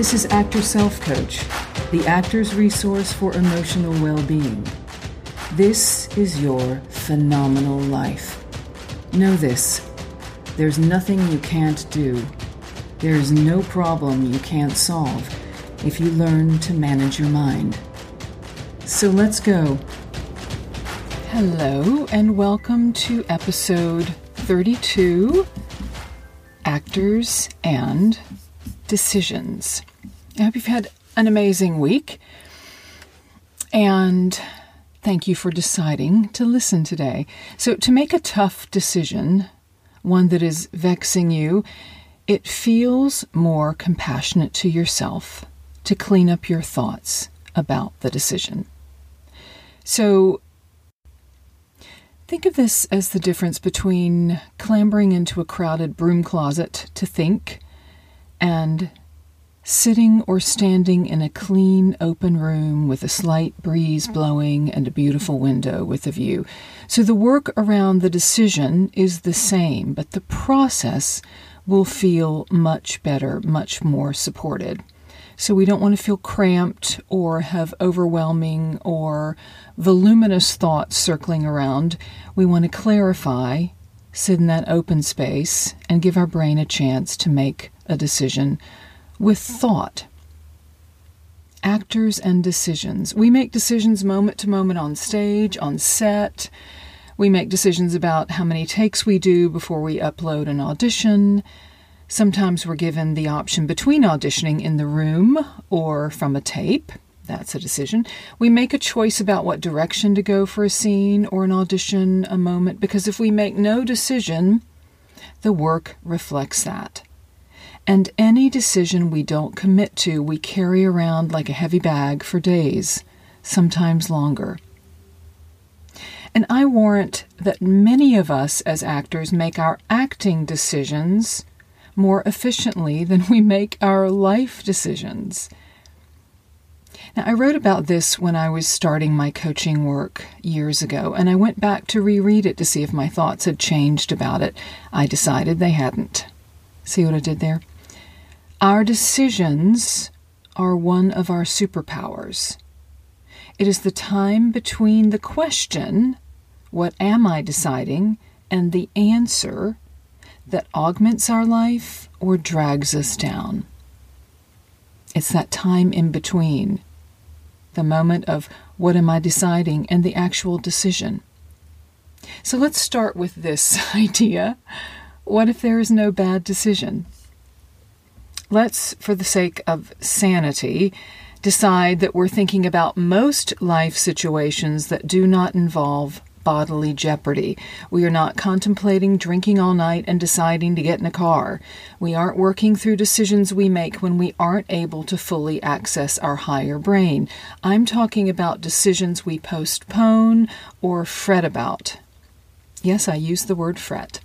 This is Actor Self Coach, the actor's resource for emotional well being. This is your phenomenal life. Know this there's nothing you can't do, there is no problem you can't solve if you learn to manage your mind. So let's go. Hello, and welcome to episode 32 Actors and Decisions. I hope you've had an amazing week, and thank you for deciding to listen today. So, to make a tough decision, one that is vexing you, it feels more compassionate to yourself to clean up your thoughts about the decision. So, Think of this as the difference between clambering into a crowded broom closet to think and sitting or standing in a clean, open room with a slight breeze blowing and a beautiful window with a view. So the work around the decision is the same, but the process will feel much better, much more supported. So we don't want to feel cramped or have overwhelming or voluminous thoughts circling around. We want to clarify, sit in that open space, and give our brain a chance to make a decision with thought. Actors and decisions. We make decisions moment to moment on stage, on set. We make decisions about how many takes we do before we upload an audition. Sometimes we're given the option between auditioning in the room or from a tape. That's a decision. We make a choice about what direction to go for a scene or an audition, a moment, because if we make no decision, the work reflects that. And any decision we don't commit to, we carry around like a heavy bag for days, sometimes longer. And I warrant that many of us as actors make our acting decisions more efficiently than we make our life decisions. Now, I wrote about this when I was starting my coaching work years ago, and I went back to reread it to see if my thoughts had changed about it. I decided they hadn't. See what I did there? Our decisions are one of our superpowers. It is the time between the question, What am I deciding? and the answer, that augments our life or drags us down. It's that time in between, the moment of what am I deciding and the actual decision. So let's start with this idea. What if there is no bad decision? Let's, for the sake of sanity, decide that we're thinking about most life situations that do not involve bodily jeopardy. We are not contemplating drinking all night and deciding to get in a car. We aren't working through decisions we make when we aren't able to fully access our higher brain. I'm talking about decisions we postpone or fret about. Yes, I use the word fret.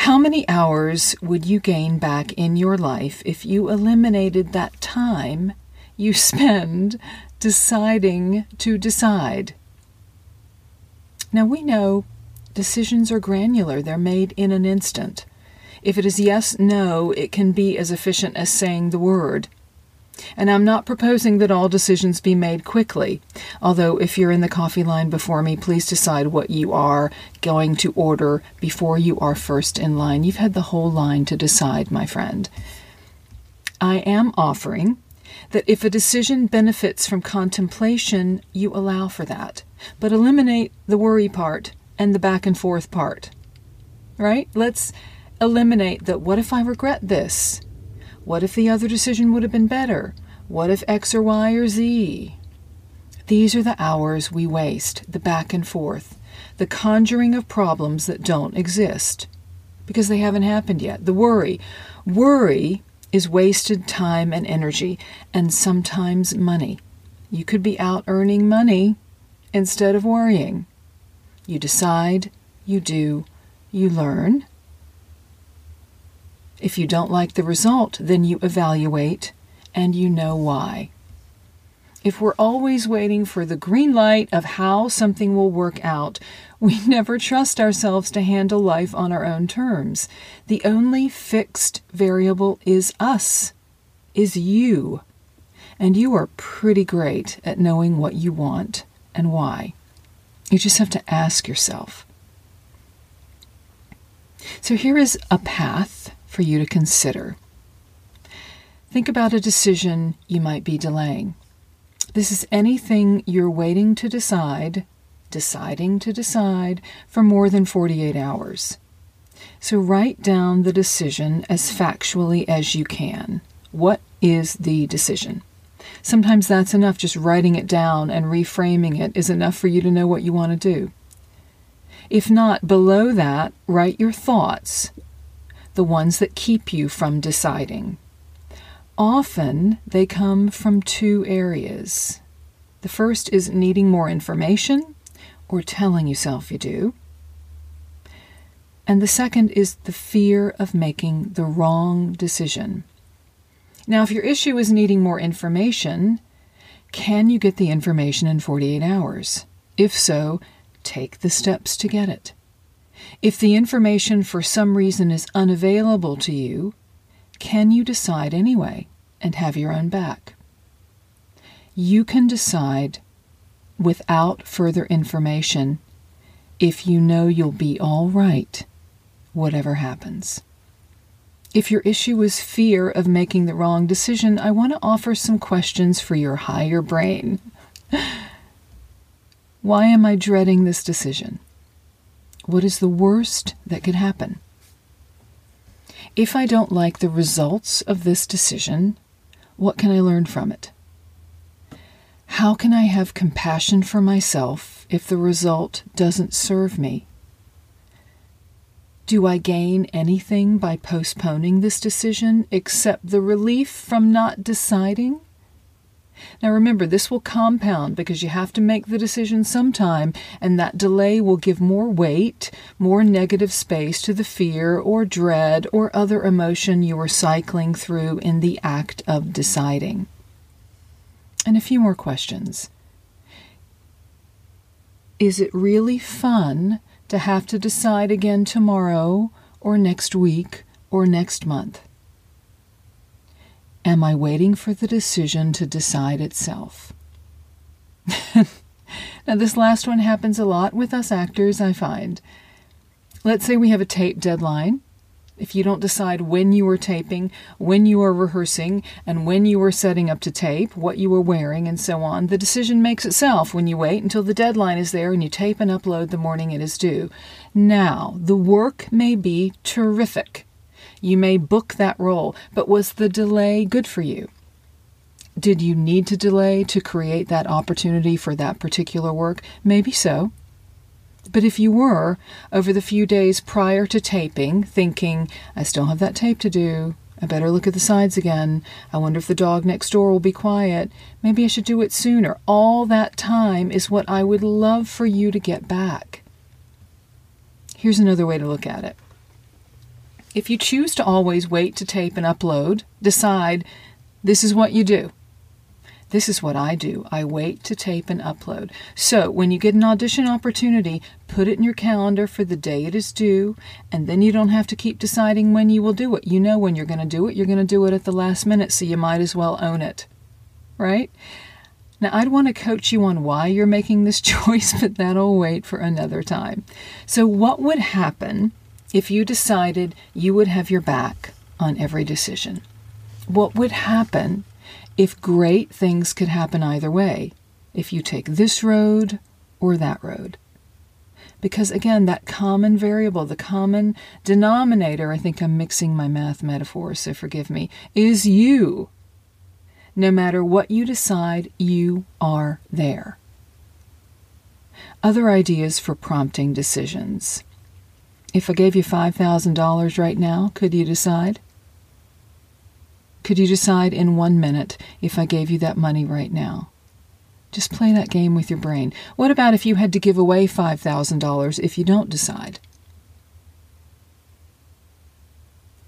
How many hours would you gain back in your life if you eliminated that time you spend deciding to decide? Now we know decisions are granular, they're made in an instant. If it is yes, no, it can be as efficient as saying the word. And I'm not proposing that all decisions be made quickly, although if you're in the coffee line before me, please decide what you are going to order before you are first in line. You've had the whole line to decide, my friend. I am offering that if a decision benefits from contemplation, you allow for that. But eliminate the worry part and the back and forth part. Right? Let's eliminate that what if I regret this? What if the other decision would have been better? What if X or Y or Z? These are the hours we waste, the back and forth, the conjuring of problems that don't exist because they haven't happened yet. The worry. Worry is wasted time and energy, and sometimes money. You could be out earning money instead of worrying. You decide, you do, you learn. If you don't like the result, then you evaluate and you know why. If we're always waiting for the green light of how something will work out, we never trust ourselves to handle life on our own terms. The only fixed variable is us. is you. And you are pretty great at knowing what you want and why. You just have to ask yourself. So here is a path for you to consider. Think about a decision you might be delaying. This is anything you're waiting to decide, deciding to decide, for more than 48 hours. So write down the decision as factually as you can. What is the decision? Sometimes that's enough, just writing it down and reframing it is enough for you to know what you want to do. If not, below that, write your thoughts, the ones that keep you from deciding. Often they come from two areas. The first is needing more information or telling yourself you do. And the second is the fear of making the wrong decision. Now, if your issue is needing more information, can you get the information in 48 hours? If so, take the steps to get it. If the information for some reason is unavailable to you, can you decide anyway and have your own back? You can decide without further information if you know you'll be all right, whatever happens. If your issue is fear of making the wrong decision, I want to offer some questions for your higher brain. Why am I dreading this decision? What is the worst that could happen? If I don't like the results of this decision, what can I learn from it? How can I have compassion for myself if the result doesn't serve me? Do I gain anything by postponing this decision except the relief from not deciding? Now remember, this will compound because you have to make the decision sometime, and that delay will give more weight, more negative space to the fear or dread or other emotion you are cycling through in the act of deciding. And a few more questions. Is it really fun to have to decide again tomorrow or next week or next month? Am I waiting for the decision to decide itself? now, this last one happens a lot with us actors, I find. Let's say we have a tape deadline if you don't decide when you are taping, when you are rehearsing, and when you are setting up to tape, what you are wearing, and so on, the decision makes itself when you wait until the deadline is there and you tape and upload the morning it is due. Now, the work may be terrific. You may book that role, but was the delay good for you? Did you need to delay to create that opportunity for that particular work? Maybe so. But if you were, over the few days prior to taping, thinking, I still have that tape to do, I better look at the sides again, I wonder if the dog next door will be quiet, maybe I should do it sooner, all that time is what I would love for you to get back. Here's another way to look at it. If you choose to always wait to tape and upload, decide this is what you do. This is what I do. I wait to tape and upload. So, when you get an audition opportunity, put it in your calendar for the day it is due, and then you don't have to keep deciding when you will do it. You know when you're going to do it. You're going to do it at the last minute, so you might as well own it. Right? Now, I'd want to coach you on why you're making this choice, but that'll wait for another time. So, what would happen if you decided you would have your back on every decision? What would happen if great things could happen either way, if you take this road or that road. Because again, that common variable, the common denominator, I think I'm mixing my math metaphors, so forgive me, is you. No matter what you decide, you are there. Other ideas for prompting decisions. If I gave you $5,000 right now, could you decide? Could you decide in one minute if I gave you that money right now? Just play that game with your brain. What about if you had to give away $5,000 if you don't decide?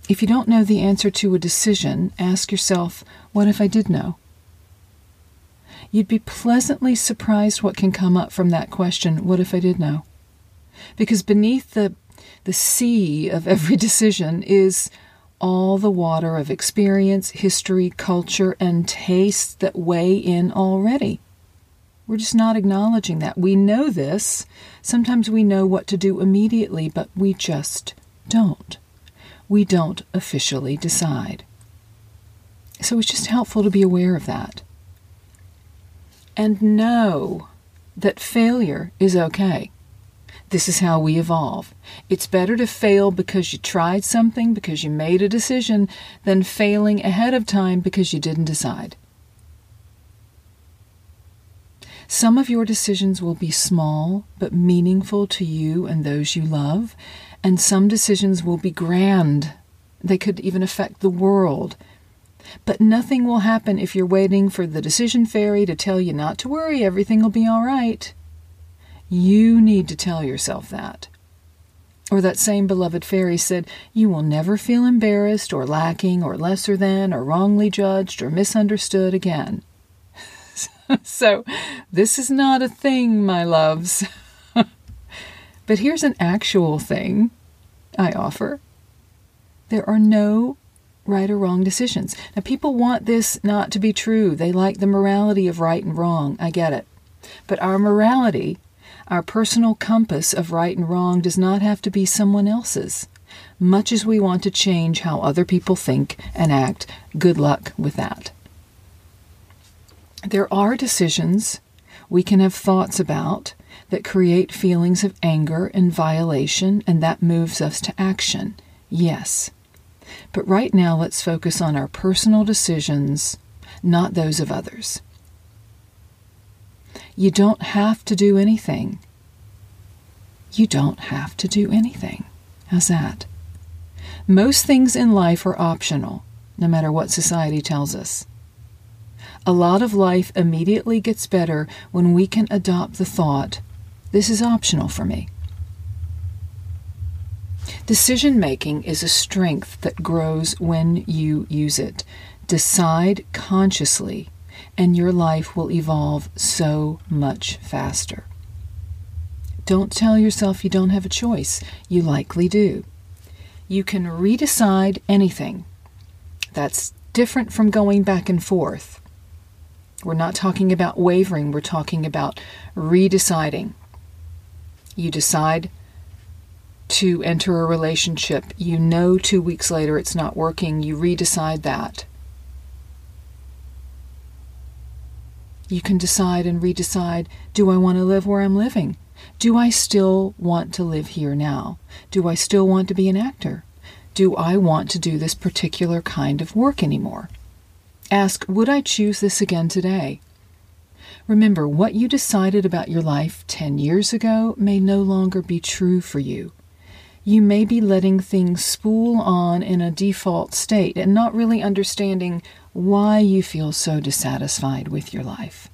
If you don't know the answer to a decision, ask yourself, what if I did know? You'd be pleasantly surprised what can come up from that question, what if I did know? Because beneath the, the sea of every decision is all the water of experience, history, culture, and taste that weigh in already. We're just not acknowledging that. We know this. Sometimes we know what to do immediately, but we just don't. We don't officially decide. So it's just helpful to be aware of that. And know that failure is okay. This is how we evolve. It's better to fail because you tried something, because you made a decision, than failing ahead of time because you didn't decide. Some of your decisions will be small but meaningful to you and those you love, and some decisions will be grand. They could even affect the world. But nothing will happen if you're waiting for the decision fairy to tell you not to worry, everything will be all right. You need to tell yourself that. Or that same beloved fairy said, You will never feel embarrassed or lacking or lesser than or wrongly judged or misunderstood again. so, this is not a thing, my loves. but here's an actual thing I offer there are no right or wrong decisions. Now, people want this not to be true. They like the morality of right and wrong. I get it. But our morality our personal compass of right and wrong does not have to be someone else's. Much as we want to change how other people think and act, good luck with that. There are decisions we can have thoughts about that create feelings of anger and violation, and that moves us to action. Yes. But right now, let's focus on our personal decisions, not those of others. You don't have to do anything. You don't have to do anything. How's that? Most things in life are optional, no matter what society tells us. A lot of life immediately gets better when we can adopt the thought, this is optional for me. Decision making is a strength that grows when you use it. Decide consciously and your life will evolve so much faster. Don't tell yourself you don't have a choice. You likely do. You can redecide anything. That's different from going back and forth. We're not talking about wavering, we're talking about redeciding. You decide to enter a relationship. You know two weeks later it's not working. You redecide that. You can decide and redecide do I want to live where I'm living? Do I still want to live here now? Do I still want to be an actor? Do I want to do this particular kind of work anymore? Ask, would I choose this again today? Remember, what you decided about your life 10 years ago may no longer be true for you. You may be letting things spool on in a default state and not really understanding why you feel so dissatisfied with your life.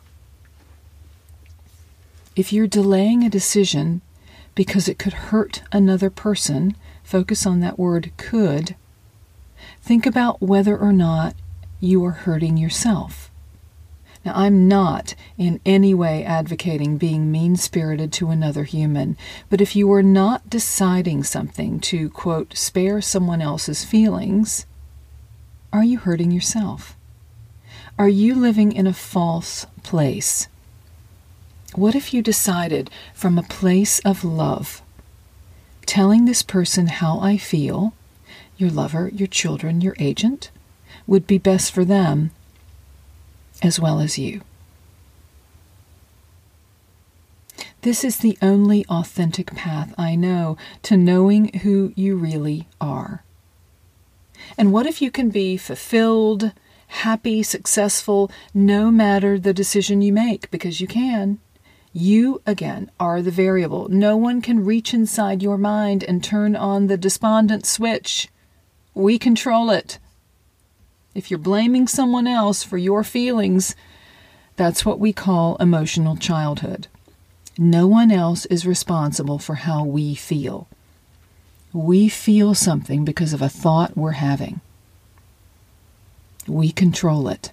If you're delaying a decision because it could hurt another person, focus on that word could. Think about whether or not you are hurting yourself. Now, I'm not in any way advocating being mean spirited to another human, but if you are not deciding something to, quote, spare someone else's feelings, are you hurting yourself? Are you living in a false place? What if you decided from a place of love, telling this person how I feel, your lover, your children, your agent, would be best for them as well as you? This is the only authentic path I know to knowing who you really are. And what if you can be fulfilled, happy, successful, no matter the decision you make? Because you can. You, again, are the variable. No one can reach inside your mind and turn on the despondent switch. We control it. If you're blaming someone else for your feelings, that's what we call emotional childhood. No one else is responsible for how we feel. We feel something because of a thought we're having. We control it.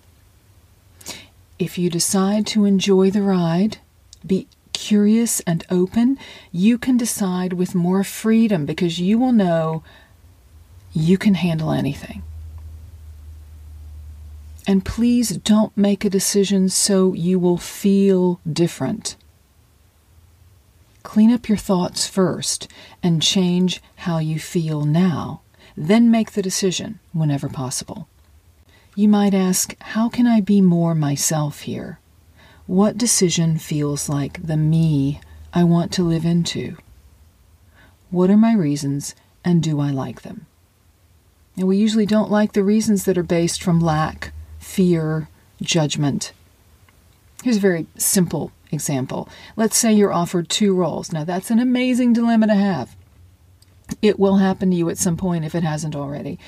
If you decide to enjoy the ride, be curious and open, you can decide with more freedom because you will know you can handle anything. And please don't make a decision so you will feel different. Clean up your thoughts first and change how you feel now. Then make the decision whenever possible. You might ask, How can I be more myself here? What decision feels like the me I want to live into? What are my reasons and do I like them? And we usually don't like the reasons that are based from lack, fear, judgment. Here's a very simple example. Let's say you're offered two roles. Now, that's an amazing dilemma to have. It will happen to you at some point if it hasn't already.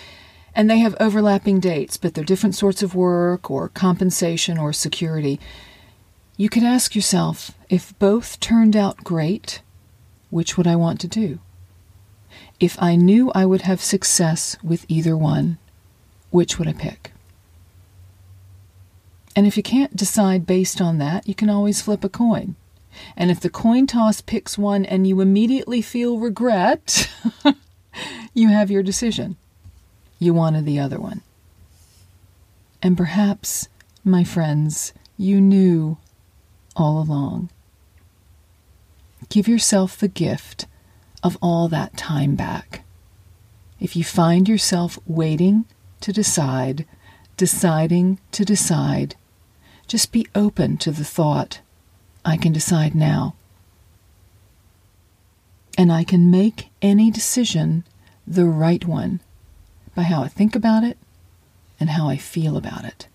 And they have overlapping dates, but they're different sorts of work or compensation or security. You could ask yourself if both turned out great, which would I want to do? If I knew I would have success with either one, which would I pick? And if you can't decide based on that, you can always flip a coin. And if the coin toss picks one and you immediately feel regret, you have your decision. You wanted the other one. And perhaps, my friends, you knew all along. Give yourself the gift of all that time back. If you find yourself waiting to decide, deciding to decide, just be open to the thought I can decide now. And I can make any decision the right one by how I think about it and how I feel about it.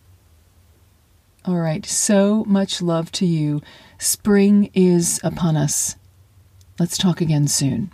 All right, so much love to you. Spring is upon us. Let's talk again soon.